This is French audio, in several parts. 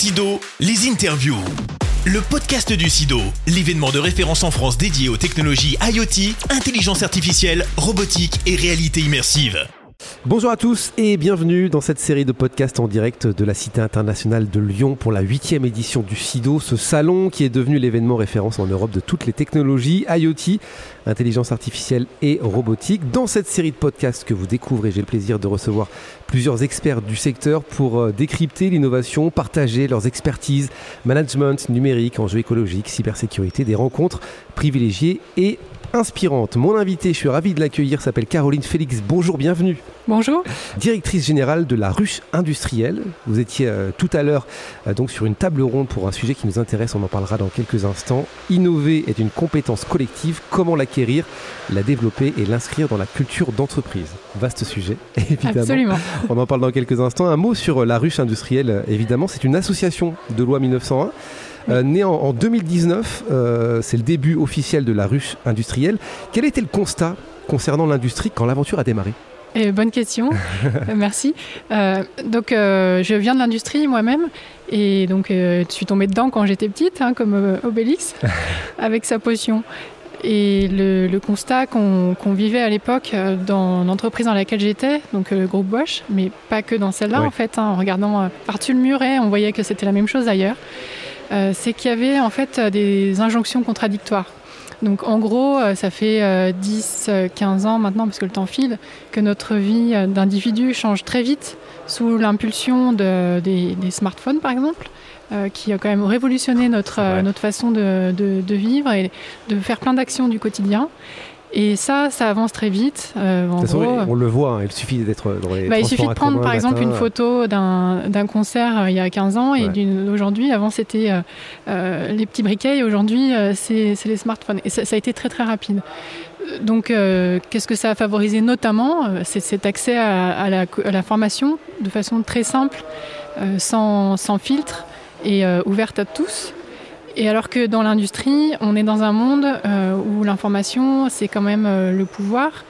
Sido, les interviews. Le podcast du SIDO, l'événement de référence en France dédié aux technologies IoT, intelligence artificielle, robotique et réalité immersive. Bonjour à tous et bienvenue dans cette série de podcasts en direct de la Cité internationale de Lyon pour la huitième édition du SIDO, ce salon qui est devenu l'événement référence en Europe de toutes les technologies IoT, intelligence artificielle et robotique. Dans cette série de podcasts que vous découvrez, j'ai le plaisir de recevoir plusieurs experts du secteur pour euh, décrypter l'innovation, partager leurs expertises, management numérique, enjeux écologiques, cybersécurité, des rencontres privilégiées et inspirante. Mon invité, je suis ravi de l'accueillir, s'appelle Caroline Félix. Bonjour, bienvenue. Bonjour. Directrice générale de la ruche industrielle. Vous étiez euh, tout à l'heure euh, donc sur une table ronde pour un sujet qui nous intéresse, on en parlera dans quelques instants. Innover est une compétence collective, comment l'acquérir, la développer et l'inscrire dans la culture d'entreprise? Vaste sujet, évidemment. Absolument. On en parle dans quelques instants. Un mot sur euh, la ruche industrielle, évidemment, c'est une association de loi 1901 euh, né en, 2019, euh, c'est le début officiel de la ruche industrielle. Quel était le constat concernant l'industrie quand l'aventure a démarré? Eh, bonne question, euh, merci. donc, je viens de l'industrie moi-même et donc je suis tombée dedans quand j'étais petite, hein, comme Obélix, avec sa potion. Et le, constat qu'on vivait à l'époque dans l'entreprise dans laquelle j'étais, donc le groupe Bosch, mais pas que dans celle-là en fait, hein, en regardant par-dessus le muret, on voyait que c'était la même chose ailleurs. Euh, c'est qu'il y avait en fait des injonctions contradictoires. Donc en gros, euh, ça fait 10-15 euh, ans maintenant, parce que le temps file, que notre vie d'individu change très vite sous l'impulsion des, smartphones par exemple. qui a quand même révolutionné notre, notre façon de, de, vivre et de faire plein d'actions du quotidien. Et ça, ça avance très vite. Euh, de toute façon, on le voit, hein, il suffit d'être dans les bah, Il suffit de prendre par exemple une photo d'un concert euh, il y a 15 ans et d'aujourd'hui. Avant, c'était euh, les petits briquets et aujourd'hui, c'est les smartphones. Et ça, a été très très rapide. Donc, qu'est-ce que ça a favorisé notamment C'est cet accès à, la, à, la, formation de façon très simple, sans, sans filtre et ouverte à tous. Et alors que dans l'industrie, on est dans un monde euh, où l'information, c'est quand même euh, le pouvoir.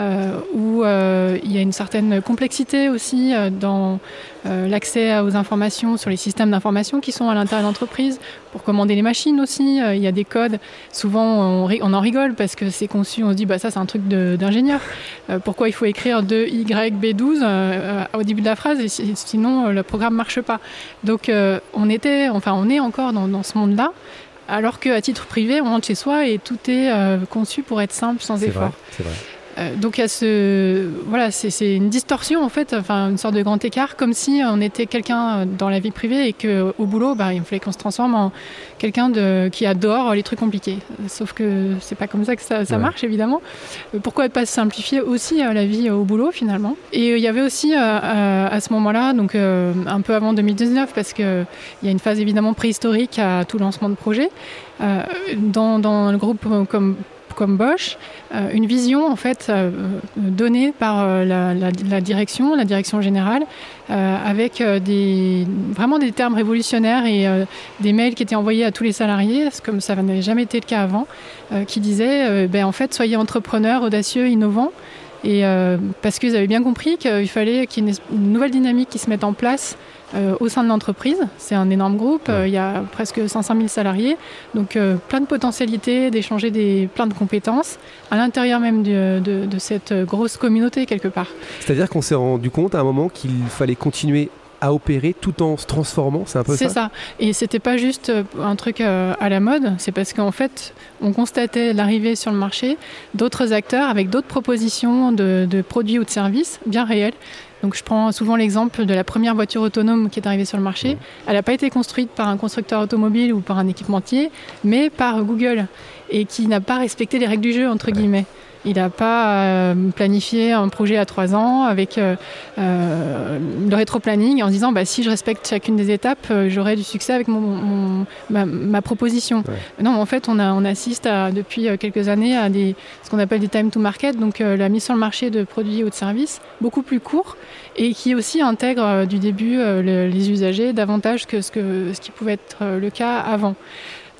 Euh, où euh, il y a une certaine complexité aussi euh, dans l'accès aux informations sur les systèmes d'information qui sont à l'intérieur d'entreprise. Pour commander les machines aussi, il y a des codes. Souvent, on, on en rigole parce que c'est conçu, on se dit, bah, ça, c'est un truc d'ingénieur. pourquoi il faut écrire 2YB12 au début de la phrase et sinon le programme marche pas. Donc, on était, enfin, on est encore dans, dans ce monde-là. Alors qu'à titre privé, on rentre chez soi et tout est conçu pour être simple, sans effort. C'est vrai. Euh, donc il y a ce voilà c'est une distorsion en fait enfin une sorte de grand écart comme si on était quelqu'un dans la vie privée et que au boulot bah, il fallait qu'on se transforme en quelqu'un qui adore les trucs compliqués. Sauf que c'est pas comme ça que ça, marche évidemment. Euh, pourquoi pas simplifier aussi euh, la vie au boulot finalement? Et il y avait aussi à ce moment-là donc un peu avant 2019 parce que il y a une phase évidemment préhistorique à tout lancement de projet dans, dans le groupe comme comme Bosch, euh, une vision en fait euh, donnée par euh, la, direction, la direction générale, avec vraiment des termes révolutionnaires et des mails qui étaient envoyés à tous les salariés, comme ça n'avait jamais été le cas avant, qui disaient ben, en fait soyez entrepreneurs, audacieux, innovants. Et parce qu'ils avaient bien compris qu'il fallait qu'il y ait une nouvelle dynamique qui se mette en place euh, au sein de l'entreprise. C'est un énorme groupe, euh, il y a presque 500 000 salariés, donc euh, plein de potentialités d'échanger des, plein de compétences à l'intérieur même de, de, cette grosse communauté quelque part. C'est-à-dire qu'on s'est rendu compte à un moment qu'il fallait continuer à opérer tout en se transformant, c'est un peu ça C'est ça? Et c'était pas juste un truc à la mode, c'est parce qu'en fait, on constatait l'arrivée sur le marché d'autres acteurs avec d'autres propositions de, de, produits ou de services bien réels donc je prends souvent l'exemple de la première voiture autonome qui est arrivée sur le marché. Elle n'a pas été construite par un constructeur automobile ou par un équipementier, mais par Google et qui n'a pas respecté les règles du jeu entre guillemets. Il n'a pas euh, planifié un projet à trois ans avec euh, euh, le rétro-planning en disant bah, si je respecte chacune des étapes, j'aurai du succès avec mon, ma, proposition. Non, en fait, on, a, on assiste à, depuis quelques années à des, ce qu'on appelle des time to market, donc la mise sur le marché de produits ou de services beaucoup plus courts et qui aussi intègre du début les usagers davantage que ce, que ce qui pouvait être le cas avant.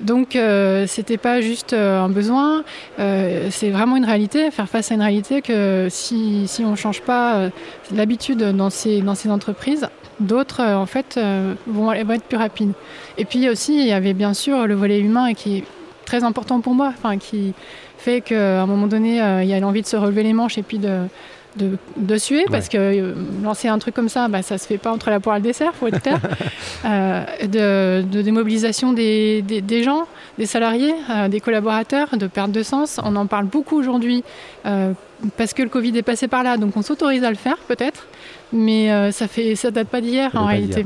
Donc, euh, c'était pas juste euh, un besoin, euh, c'est vraiment une réalité, faire face à une réalité que si, si on ne change pas euh, l'habitude dans ces, dans ces entreprises, d'autres, en fait, vont, vont être plus rapides. Et puis aussi, il y avait bien sûr le volet humain qui est très important pour moi, qui fait qu'à un moment donné, il y a l'envie de se relever les manches et puis de, de, de suer, parce que euh, lancer un truc comme ça, bah, ça se fait pas entre la poire et le dessert, faut être clair. Euh, de, de démobilisation des, des, des gens, des salariés, euh, des collaborateurs, de perte de sens. On en parle beaucoup aujourd'hui parce que le Covid est passé par là, donc on s'autorise à le faire peut-être, mais ça fait ça date pas d'hier en réalité.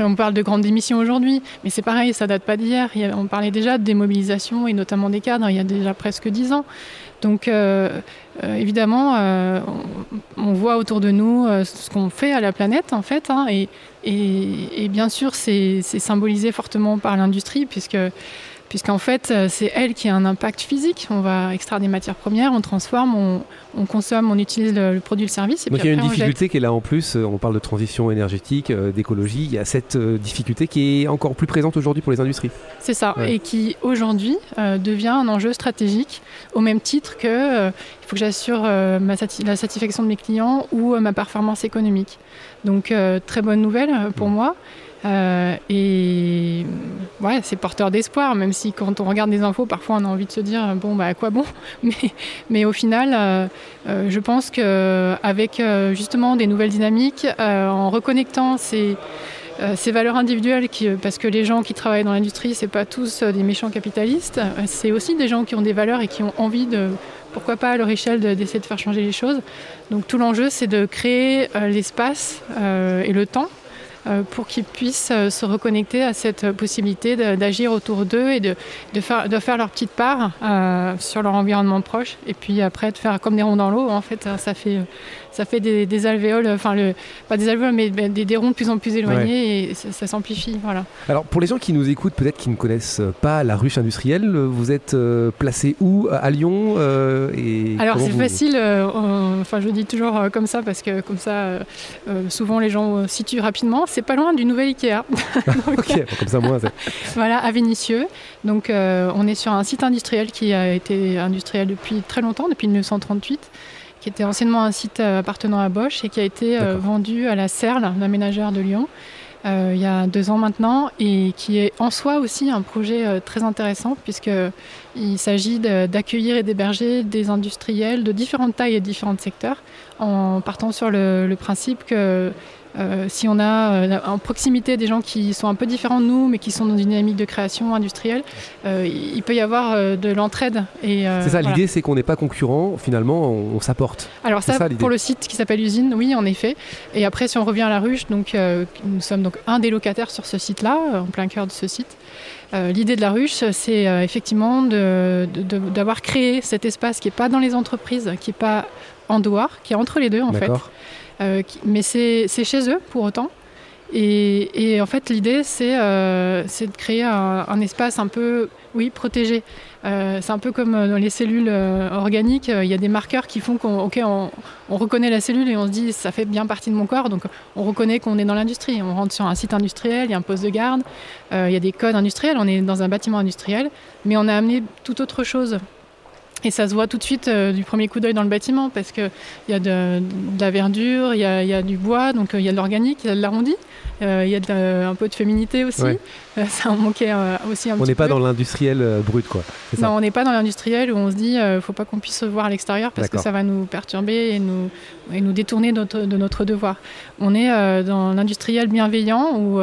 On parle de grandes démissions aujourd'hui, mais c'est pareil, ça date pas d'hier. On parlait déjà de démobilisation et notamment des cadres il y a déjà presque dix ans. Donc euh, euh, évidemment, euh, on, voit autour de nous euh, ce qu'on fait à la planète en fait, hein, et, bien sûr c'est symbolisé fortement par l'industrie puisque puisqu'en fait euh, c'est elle qui a un impact physique. On va extraire des matières premières, on transforme, on, on consomme, on utilise le, le produit, le service, et Donc il y a une difficulté qui est là en plus, euh, on parle de transition énergétique, euh, d'écologie, il y a cette euh, difficulté qui est encore plus présente aujourd'hui pour les industries. C'est ça, Ouais. et qui aujourd'hui euh, devient un enjeu stratégique au même titre que il faut que j'assure sati- la satisfaction de mes clients ou ma performance économique. Donc très bonne nouvelle pour Mm. moi. Euh, et ouais, c'est porteur d'espoir, même si quand on regarde des infos, parfois on a envie de se dire bon bah à quoi bon? Mais, au final, euh, euh, je pense que avec euh, justement des nouvelles dynamiques, en reconnectant ces valeurs individuelles, parce que les gens qui travaillent dans l'industrie, c'est pas tous des méchants capitalistes, c'est aussi des gens qui ont des valeurs et qui ont envie de, pourquoi pas à leur échelle, de- d'essayer de faire changer les choses. Donc tout l'enjeu, c'est de créer l'espace et le temps pour qu'ils puissent euh, se reconnecter à cette possibilité de- d'agir autour d'eux et de, faire, de faire leur petite part euh, sur leur environnement proche. Et puis après, de faire comme des ronds dans l'eau, en fait, ça fait, ça fait des, des alvéoles, enfin, le, pas des alvéoles, mais des, des ronds de plus en plus éloignés et ça, ça s'amplifie. Voilà. Alors pour les gens qui nous écoutent, peut-être qui ne connaissent pas la ruche industrielle, vous êtes euh, placé où? À Lyon euh, et Alors c'est vous- facile, euh, enfin je dis toujours comme ça parce que comme ça, souvent les gens situent rapidement. C'est pas loin du nouvel Ikea. Donc, Ok, comme ça moi. Voilà, à Vénissieux. Donc on est sur un site industriel qui a été industriel depuis très longtemps, depuis 1938, qui était anciennement un site euh, appartenant à Bosch et qui a été euh, vendu à la Serle, ménagère de Lyon, euh, il y a deux ans maintenant, et qui est en soi aussi un projet euh, très intéressant puisque il s'agit d'accueillir et d'héberger des industriels de différentes tailles et différents secteurs, en partant sur le, le principe que euh, si on a euh, en proximité des gens qui sont un peu différents de nous, mais qui sont dans une dynamique de création industrielle, euh, il peut y avoir de l'entraide. C'est ça, voilà. l'idée c'est qu'on n'est pas concurrent, finalement on, on s'apporte. Alors ça, ça, pour le site qui s'appelle Usine, oui, en effet. Et après, si on revient à la ruche, donc nous sommes donc un des locataires sur ce site-là, en plein cœur de ce site. Euh, L'idée de la ruche, c'est euh, effectivement d'avoir créé cet espace qui n'est pas dans les entreprises, qui n'est pas en dehors, qui est entre les deux en fait. Euh, qui- mais c'est chez eux pour autant. Et, et en fait, l'idée, c'est c'est de créer un, un espace un peu, oui, protégé. Euh, c'est un peu comme dans les cellules euh, organiques, euh, il y a des marqueurs qui font qu'on ok, on, on reconnaît la cellule et on se dit ça fait bien partie de mon corps, donc on reconnaît qu'on est dans l'industrie. On rentre sur un site industriel, il y a un poste de garde, euh, il y a des codes industriels, on est dans un bâtiment industriel, mais on a amené tout autre chose. Et ça se voit tout de suite euh, du premier coup d'œil dans le bâtiment parce qu'il y a de, de la verdure, il y a, il y a du bois, donc euh, il y a de l'organique, il y a de l'arrondi, euh, il y a de un peu de féminité aussi. Ouais. Ça en manquait aussi un On petit n'est pas peu. dans l'industriel brut quoi. Ça? Non, on n'est pas dans l'industriel où on se dit euh, faut pas qu'on puisse se voir à l'extérieur parce que ça va nous perturber et nous, et nous détourner de notre, de notre devoir. On est dans l'industriel bienveillant où,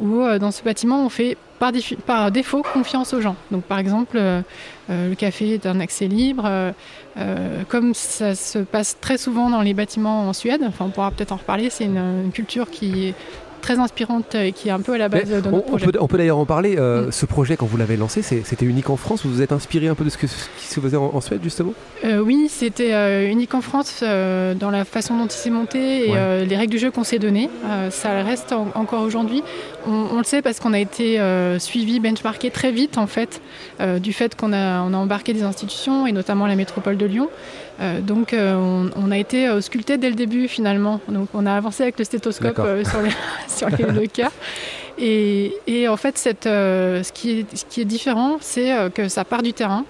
où dans ce bâtiment on fait par, défaut confiance aux gens. Donc par exemple, euh, euh, le café est un accès libre. euh, comme ça se passe très souvent dans les bâtiments en Suède, enfin on pourra peut-être en reparler, c'est une, une culture qui est très inspirante et qui est un peu à la base de notre on projet. peut, on peut d'ailleurs en parler. euh, Mm. Ce projet, quand vous l'avez lancé, c'était unique en France. Vous vous êtes inspiré un peu de ce, que, ce qui se faisait en, en Suède, justement? Euh, oui, c'était euh, unique en France dans la façon dont il s'est monté et Ouais. les règles du jeu qu'on s'est données. Ça reste en- encore aujourd'hui. On, on le sait parce qu'on a été suivi, benchmarké très vite en fait, du fait qu'on a, on a embarqué des institutions et notamment la métropole de Lyon. Euh, donc euh, on, on a été euh, ausculté dès le début finalement. Donc on a avancé avec le stéthoscope sur les, sur les deux cas. Et, et en fait, cette, euh, ce, qui est, ce qui est différent, c'est euh, que ça part du terrain.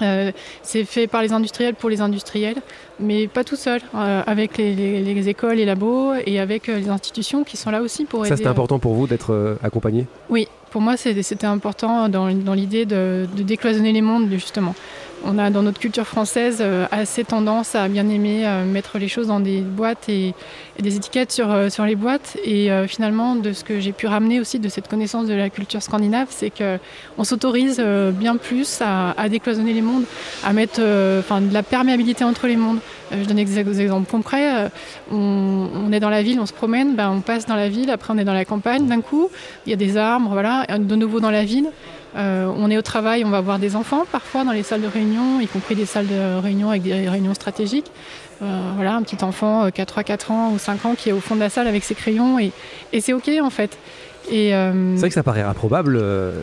Euh, c'est fait par les industriels pour les industriels, mais pas tout seul, euh, avec les, les- les écoles, les labos et avec les institutions qui sont là aussi pour Ça, aider. c'était important pour vous d'être accompagné? Oui, pour moi, c'était important dans, dans l'idée de, de décloisonner les mondes, justement. On a dans notre culture française euh, assez tendance à bien aimer euh, mettre les choses dans des boîtes et, des étiquettes sur, euh, sur les boîtes. Et finalement, de ce que j'ai pu ramener aussi de cette connaissance de la culture scandinave, c'est que on s'autorise bien plus à, décloisonner les mondes, à mettre de la perméabilité entre les mondes. Je donne des ex- exemples concrets. On, on est dans la ville, on se promène, ben, on passe dans la ville, après on est dans la campagne. D'un coup, il y a des arbres, voilà, de nouveau dans la ville. Euh, on est au travail, on va voir des enfants parfois dans les salles de réunion, y compris des salles de réunion avec des réunions stratégiques. Euh, voilà, un petit enfant qui a 3, 4 ans ou 5 ans qui est au fond de la salle avec ses crayons et, et c'est ok en fait. Euh, C'est vrai que ça paraît improbable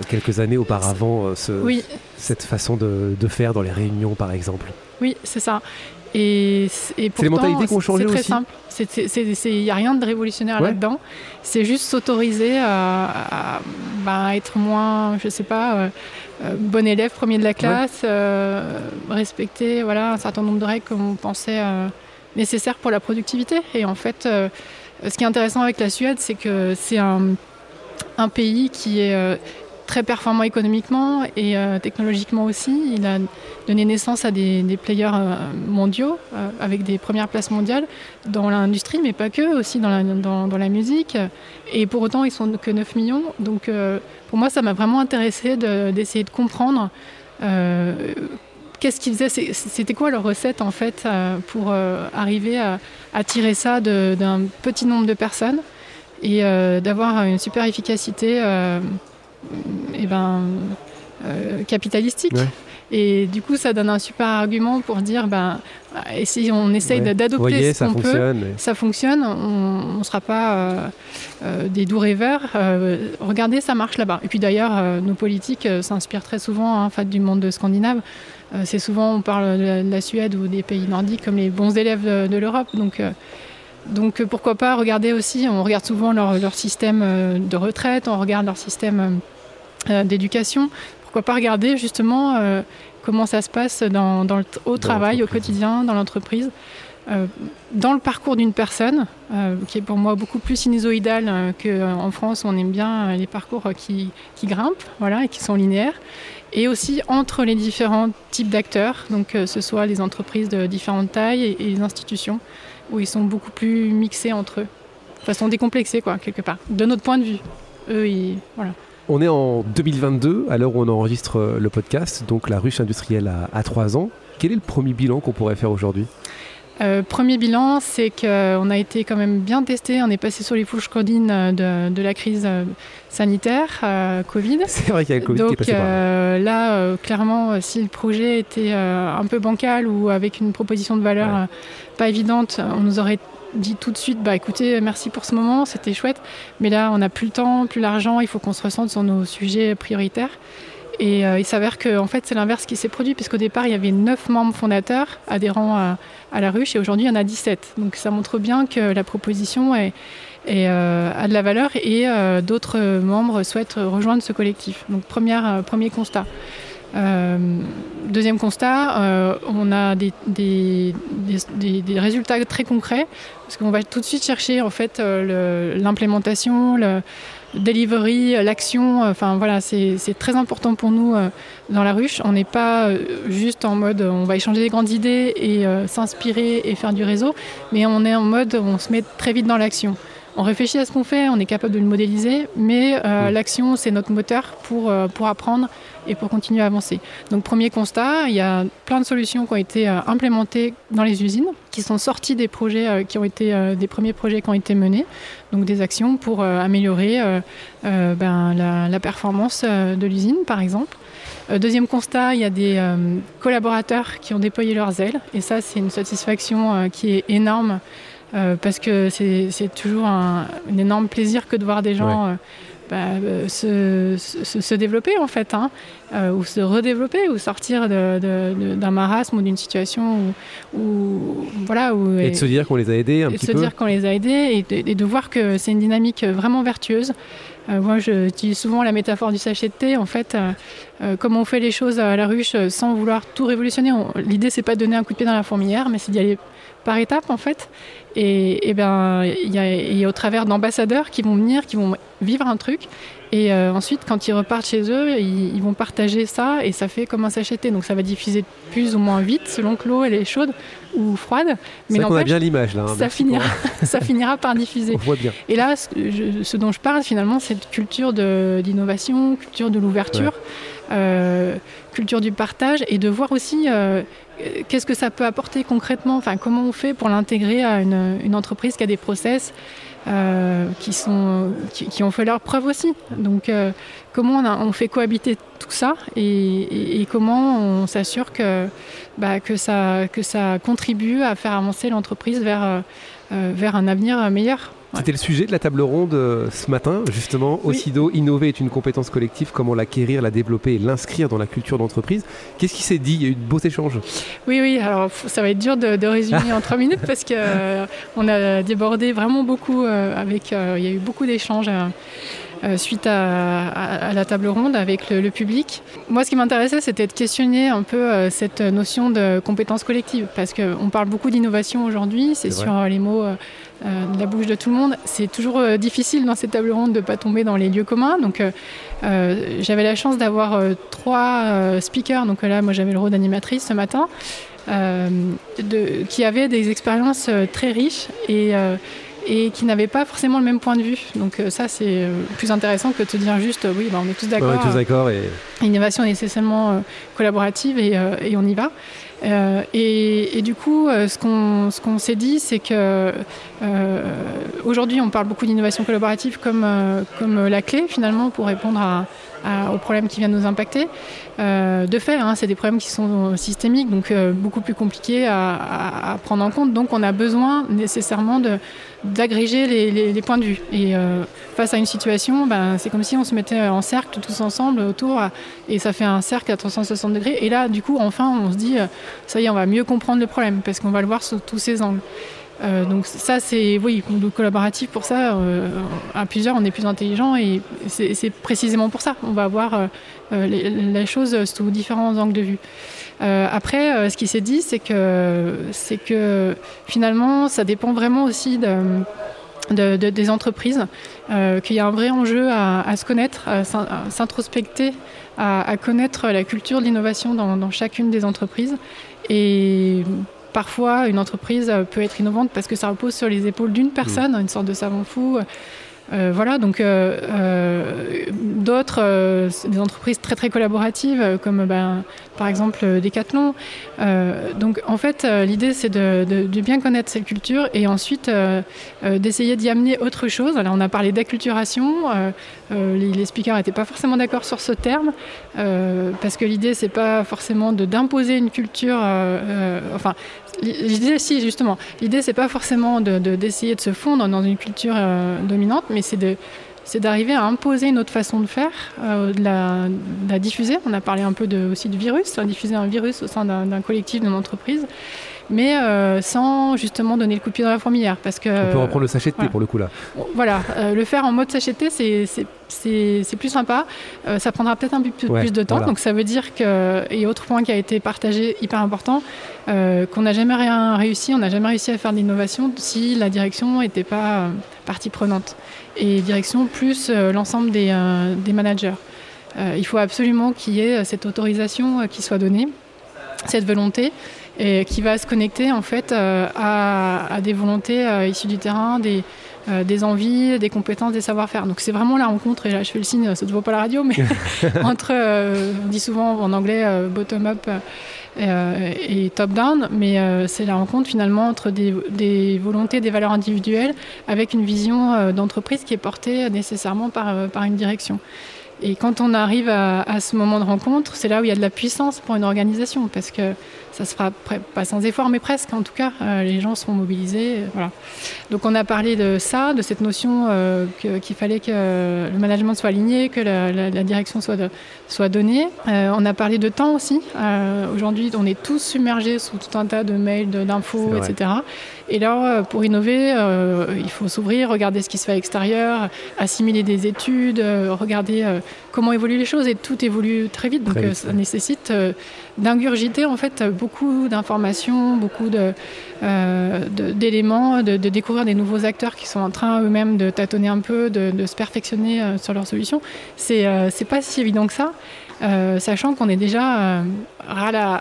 quelques années auparavant, ce- oui, cette façon de, de faire dans les réunions, par exemple. Oui, c'est ça. Et, et pourtant, les mentalités qui ont changé C'est très aussi simple. Il n'y a rien de révolutionnaire Ouais. là-dedans. C'est juste s'autoriser à, à, bah, être moins, je sais pas, euh, euh, bon élève, premier de la classe, euh, respecter voilà, un certain nombre de règles qu'on pensait euh, nécessaires pour la productivité. Et en fait, ce qui est intéressant avec la Suède, c'est que c'est un, un pays qui est très performant économiquement et euh, technologiquement aussi. Il a donné naissance à des, players euh, mondiaux euh, avec des premières places mondiales dans l'industrie, mais pas que, aussi dans la, musique. Et pour autant, ils sont que 9 millions. Donc pour moi, ça m'a vraiment intéressé de- d'essayer de, comprendre qu'est-ce qu'ils faisaient, c'était quoi leur recette en fait pour arriver à, tirer ça d'un petit nombre de personnes et d'avoir une super efficacité eh ben, euh, capitalistique. Ouais. Et du coup, ça donne un super argument pour dire, ben, et si on essaye Ouais. d'adopter Voyez, ce ça qu'on peut, fonctionne. ça fonctionne, on ne sera pas euh, euh, des doux rêveurs. Euh, regardez, ça marche là-bas. Et puis d'ailleurs, nos politiques s'inspirent très souvent hein, en fait, du monde scandinave. C'est souvent, on parle de la, de la Suède ou des pays nordiques comme les bons élèves de, de l'Europe. Donc, donc euh, pourquoi pas regarder aussi, on regarde souvent leur, leur système euh, de retraite, on regarde leur système euh, d'éducation. Pourquoi pas regarder justement euh, comment ça se passe dans, dans le, au travail, au quotidien, dans l'entreprise. Euh, dans le parcours d'une personne, euh, qui est pour moi beaucoup plus sinusoïdal qu'en France, où on aime bien les parcours qui, qui grimpent voilà, et qui sont linéaires, et aussi entre les différents types d'acteurs, donc que ce soit les entreprises de différentes tailles et, et les institutions, où ils sont beaucoup plus mixés entre eux, de façon décomplexée, quoi, quelque part, de notre point de vue. Eux, ils, voilà. On est en 2022, à l'heure où on enregistre euh, le podcast, donc la ruche industrielle a, a 3 ans. Quel est le premier bilan qu'on pourrait faire aujourd'hui? Euh, premier bilan, c'est qu'on a été quand même bien testé. On est passé sur les fourches cordines euh, de, de la crise euh, sanitaire, euh, Covid. C'est vrai qu'il y a le Covid qui est Donc passé par là. euh, là, euh, clairement, euh, si le projet était euh, un peu bancal ou avec une proposition de valeur Ouais. euh, pas évidente, on nous aurait dit tout de suite, bah écoutez, merci pour ce moment, c'était chouette, mais là, on n'a plus le temps, plus l'argent, il faut qu'on se ressente sur nos sujets prioritaires. Et euh, il s'avère que en fait, c'est l'inverse qui s'est produit, puisqu'au départ, il y avait 9 membres fondateurs adhérents à, à la ruche, et aujourd'hui, il y en a 17. Donc ça montre bien que la proposition euh, a de la valeur et euh, d'autres membres souhaitent rejoindre ce collectif. Donc premier constat. Deuxième constat, on a des, des, résultats très concrets parce qu'on va tout de suite chercher en fait l'implémentation, le delivery, l'action. euh, Enfin voilà, c'est très important pour nous euh, dans la ruche. On n'est pas euh, juste en mode euh, on va échanger des grandes idées et euh, s'inspirer et faire du réseau, mais on est en mode on se met très vite dans l'action. On réfléchit à ce qu'on fait, on est capable de le modéliser, mais euh, l'action c'est notre moteur pour, euh, pour apprendre et pour continuer à avancer. Donc premier constat, il y a plein de solutions qui ont été euh, implémentées dans les usines, qui sont sorties des projets qui ont été des premiers projets qui ont été menés, donc des actions pour améliorer ben, la, la performance de l'usine par exemple. Deuxième constat, il y a des euh, collaborateurs qui ont déployé leurs ailes et ça c'est une satisfaction euh, qui est énorme euh, parce que c'est toujours un, un énorme plaisir que de voir des gens euh, bah, euh, se, se- se développer en fait, hein, euh, ou se redévelopper, ou sortir d'un marasme ou d'une situation où, où- voilà où Et de se dire qu'on les a aidés un et de se dire qu'on les a aidés et de, et de voir que c'est une dynamique vraiment vertueuse moi, j'utilise souvent la métaphore du sachet de thé. En fait, comme on fait les choses à la ruche sans vouloir tout révolutionner, l'idée, c'est pas de donner un coup de pied dans la fourmilière, mais c'est d'y aller par étapes en fait. Et, et ben, il y, a au travers d'ambassadeurs qui vont venir, qui vont vivre un truc. Et euh, ensuite, quand ils repartent chez eux, ils, vont partager ça et ça fait comme un sachet Donc ça va diffuser plus ou moins vite selon que l'eau elle est chaude ou froide. Mais on a bien l'image là. Hein, ça, finira, ça finira par diffuser. On voit bien. Et là, ce, dont je parle finalement, c'est de culture d'innovation, culture de l'ouverture. Euh, culture du partage et de voir aussi euh, qu'est-ce que ça peut apporter concrètement, comment on fait pour l'intégrer à une, entreprise qui a des process euh, qui, ont fait leur preuve aussi. Donc comment on, fait cohabiter tout ça et, comment on s'assure que, bah, que, ça, contribue à faire avancer l'entreprise vers un avenir meilleur. C'était le sujet de la table ronde euh, ce matin, justement. Oui. innover est une compétence collective. Comment l'acquérir, la développer et l'inscrire dans la culture d'entreprise? Qu'est-ce qui s'est dit? Il y a eu de beaux échanges. Oui, oui. Alors, ça va être dur de, résumer en trois minutes parce qu'on euh, a débordé vraiment beaucoup euh, avec. il y a eu beaucoup d'échanges. suite à, la table ronde avec le, public. Moi, ce qui m'intéressait, c'était de questionner un peu cette notion de compétence collective, parce qu'on parle beaucoup d'innovation aujourd'hui, c'est sur les mots de la bouche de tout le monde. C'est toujours euh, difficile dans ces tables rondes de ne pas tomber dans les lieux communs. Donc, euh, j'avais la chance d'avoir trois speakers. Donc là, moi, j'avais le rôle d'animatrice ce matin, de, qui avaient des expériences très riches et et qui n'avaient pas forcément le même point de vue. Donc ça, c'est plus intéressant que de te dire juste, oui, bah, on est tous d'accord. on est tous d'accord. Et... L'innovation est nécessairement collaborative et, et, on y va. Euh, et, du coup, euh, ce qu'on s'est dit, c'est que euh, aujourd'hui, on parle beaucoup d'innovation collaborative comme, comme la clé finalement pour répondre à, aux problèmes qui viennent nous impacter. Euh, de fait, hein, c'est des problèmes qui sont systémiques, donc euh, beaucoup plus compliqués à, prendre en compte. Donc on a besoin nécessairement d'agréger les, points de vue. Et euh, face à une situation, ben, c'est comme si on se mettait en cercle tous ensemble autour, et ça fait un cercle à 360 degrés. Et là, du coup, enfin, on se dit, ça y est, on va mieux comprendre le problème, parce qu'on va le voir sous tous ses angles. Euh, donc ça, c'est oui, collaboratif pour ça. Euh, à plusieurs, on est plus intelligent et c'est précisément pour ça. On va voir euh, la chose sous différents angles de vue. après, ce qui s'est dit, c'est que c'est que finalement, ça dépend vraiment aussi de, des entreprises, qu'il y a un vrai enjeu à, se connaître, à s'introspecter, à, connaître la culture de l'innovation dans, dans, chacune des entreprises. Et parfois, une entreprise peut être innovante parce que ça repose sur les épaules d'une personne, une sorte de savant fou. Euh, voilà, donc euh, euh, d'autres, des entreprises très très collaboratives, comme ben, par exemple Decathlon. donc en fait, l'idée c'est de, bien connaître cette culture et ensuite d'essayer d'y amener autre chose. Alors on a parlé d'acculturation, les, speakers n'étaient pas forcément d'accord sur ce terme, parce que l'idée c'est pas forcément d'imposer une culture, enfin L'idée, si, justement. L'idée, c'est pas forcément d'essayer de, se fondre dans une culture euh, dominante, mais c'est de c'est d'arriver à imposer une autre façon de faire, euh, de, la, diffuser. On a parlé un peu de, aussi de virus, diffuser un virus au sein d'un collectif, d'une entreprise mais euh, sans justement donner le coup de pied dans la fourmilière. Parce que, On peut reprendre le sachet de thé pour le coup là. Voilà, euh, le faire en mode sachet de thé, c'est plus sympa. Euh, ça prendra peut-être un peu plus, de temps. Donc ça veut dire que, et autre point qui a été partagé, hyper important, qu'on n'a jamais rien réussi, on n'a jamais réussi à faire d'innovation si la direction n'était pas partie prenante. Et direction plus l'ensemble des, des, managers. il faut absolument qu'il y ait cette autorisation qui soit donnée, cette volonté et qui va se connecter en fait euh, à, des volontés euh, issues du terrain, des, euh, des envies, des compétences, des savoir-faire. Donc c'est vraiment la rencontre, et là je fais le signe, ça ne voit pas la radio, mais entre, on dit souvent en anglais bottom-up et top-down, mais c'est la rencontre finalement entre des, des, volontés, des valeurs individuelles avec une vision d'entreprise qui est portée nécessairement par, par une direction. Et quand on arrive à, à ce moment de rencontre, c'est là où il y a de la puissance pour une organisation, parce que ça se fera pas sans effort, mais presque en tout cas. Euh, les gens seront mobilisés. Euh, voilà. Donc on a parlé de ça, de cette notion euh, qu'il fallait que le management soit aligné, que la, la, la direction soit, de, soit donnée. On a parlé de temps aussi. Aujourd'hui, on est tous submergés sous tout un tas de mails, d'infos, etc. Et là, pour innover, il faut s'ouvrir, regarder ce qui se fait à l'extérieur, assimiler des études, regarder comment évoluent les choses. Et tout évolue très vite, donc très vite, ça ouais. nécessite d'ingurgiter en fait beaucoup d'informations, beaucoup d'éléments, de, découvrir des nouveaux acteurs qui sont en train eux-mêmes de tâtonner un peu, de, se perfectionner euh, sur leurs solutions. C'est euh, pas si évident que ça. Euh, sachant qu'on est déjà euh, euh,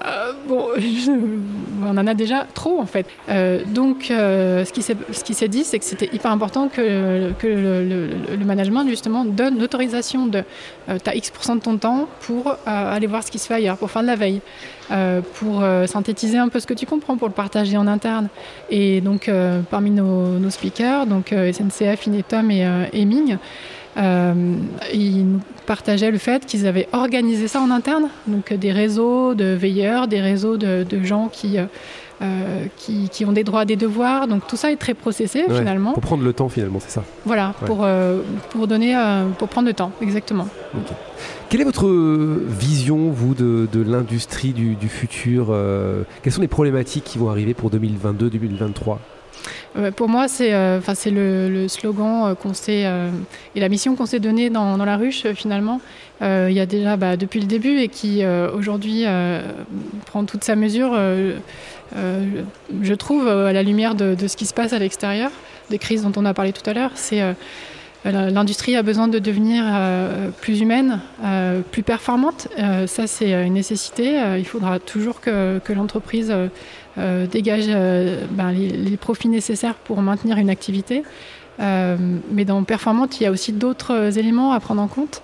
on en a déjà trop en fait. Euh, donc ce qui s'est dit, c'est que c'était hyper important que, que le, management justement donne l'autorisation de tu as X% de ton temps pour aller voir ce qui se fait ailleurs, pour faire de la veille, pour synthétiser un peu ce que tu comprends, pour le partager en interne. Et donc parmi nos, speakers, donc SNCF, Inetom et, et Ming, euh, ils nous partageaient le fait qu'ils avaient organisé ça en interne, donc des réseaux de veilleurs, des réseaux de gens qui, euh, qui, qui, ont des droits, des devoirs. Donc tout ça est très processé ouais, finalement. Pour prendre le temps finalement, c'est ça. Voilà, ouais. pour, euh, pour donner, euh, pour prendre le temps, exactement. Okay. Quelle est votre vision, vous, de, de l'industrie du, du, futur Quelles sont les problématiques qui vont arriver pour 2022-2023 pour moi, c'est euh, le, le, slogan euh, qu'on s'est euh, et la mission qu'on s'est donnée dans, dans, la ruche finalement. Il y a déjà bah, depuis le début et qui aujourd'hui prend toute sa mesure. je trouve à la lumière de, ce qui se passe à l'extérieur, des crises dont on a parlé tout à l'heure, c'est L'industrie a besoin de devenir euh, plus humaine, euh, plus performante. Euh, ça, c'est une nécessité. il faudra toujours que, l'entreprise dégage ben, les, profits nécessaires pour maintenir une activité. mais dans performante, il y a aussi d'autres éléments à prendre en compte.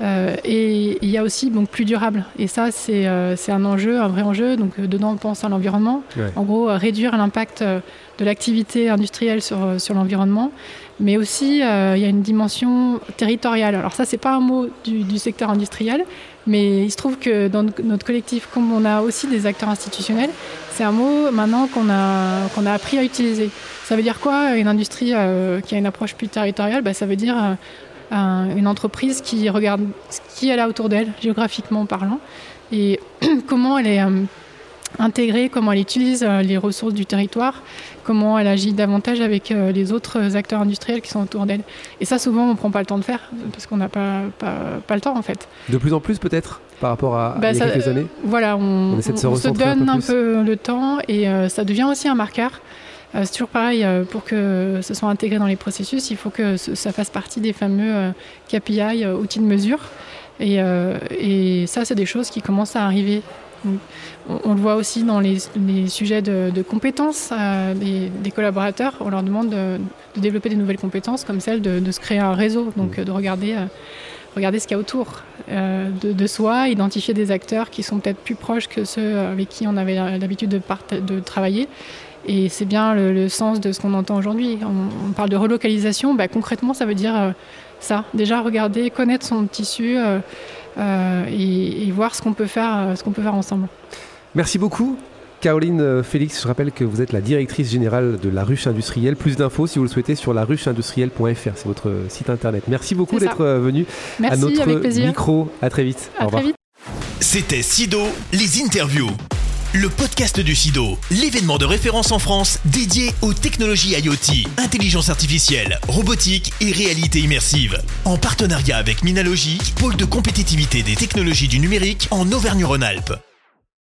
Euh, et il y a aussi donc plus durable. Et ça, c'est euh, un enjeu, un vrai enjeu. Donc euh, dedans, on pense à l'environnement. Ouais. En gros, réduire l'impact de l'activité industrielle sur, sur l'environnement. Mais aussi, il y a une dimension territoriale. Alors ça, c'est pas un mot du, du, secteur industriel, mais il se trouve que dans notre collectif, comme on a aussi des acteurs institutionnels, c'est un mot maintenant qu'on a, qu'on a appris à utiliser. Ça veut dire quoi Une industrie qui a une approche plus territoriale? Bah, Ça veut dire un, une entreprise qui regarde ce qui elle a autour d'elle, géographiquement parlant, et comment elle est euh, intégrée, comment elle utilise euh, les ressources du territoire, comment elle agit davantage avec euh, les autres acteurs industriels qui sont autour d'elle. Et ça, souvent, on ne prend pas le temps de faire, parce qu'on n'a pas, pas, pas, le temps, en fait. De plus en plus, peut-être par rapport à, bah, il y a ça, quelques années? Voilà, on, on, on se, on se donne un peu, un peu, le temps, et ça devient aussi un marqueur. Euh, c'est toujours pareil, euh, pour que ce soit intégré dans les processus, il faut que ça fasse partie des fameux euh, KPI, outils de mesure. Et, et ça, c'est des choses qui commencent à arriver. On, le voit aussi dans les, les sujets de, de compétences euh, des, des, collaborateurs. On leur demande de, de, développer des nouvelles compétences comme celle de, de se créer un réseau, donc mmh. de regarder, euh, regarder ce qu'il y a autour euh, de, soi, identifier des acteurs qui sont peut-être plus proches que ceux avec qui on avait l'habitude de, travailler et c'est bien le, sens de ce qu'on entend aujourd'hui. On, parle de relocalisation, bah, concrètement ça veut dire euh, ça, déjà regarder, connaître son tissu euh, et, et, voir ce qu'on peut, faire, ce qu'on peut faire ensemble. Merci beaucoup. Caroline euh, Félix, je rappelle que vous êtes la directrice générale de la ruche industrielle. Plus d'infos si vous le souhaitez sur larucheindustrielle.fr, c'est votre site internet. Merci beaucoup d'être venu Merci, à notre micro. À très vite. À Au revoir. C'était Sido, les interviews le podcast du SIDO, l'événement de référence en France dédié aux technologies IoT, intelligence artificielle, robotique et réalité immersive. En partenariat avec Minalogic, pôle de compétitivité des technologies du numérique en Auvergne-Rhône-Alpes.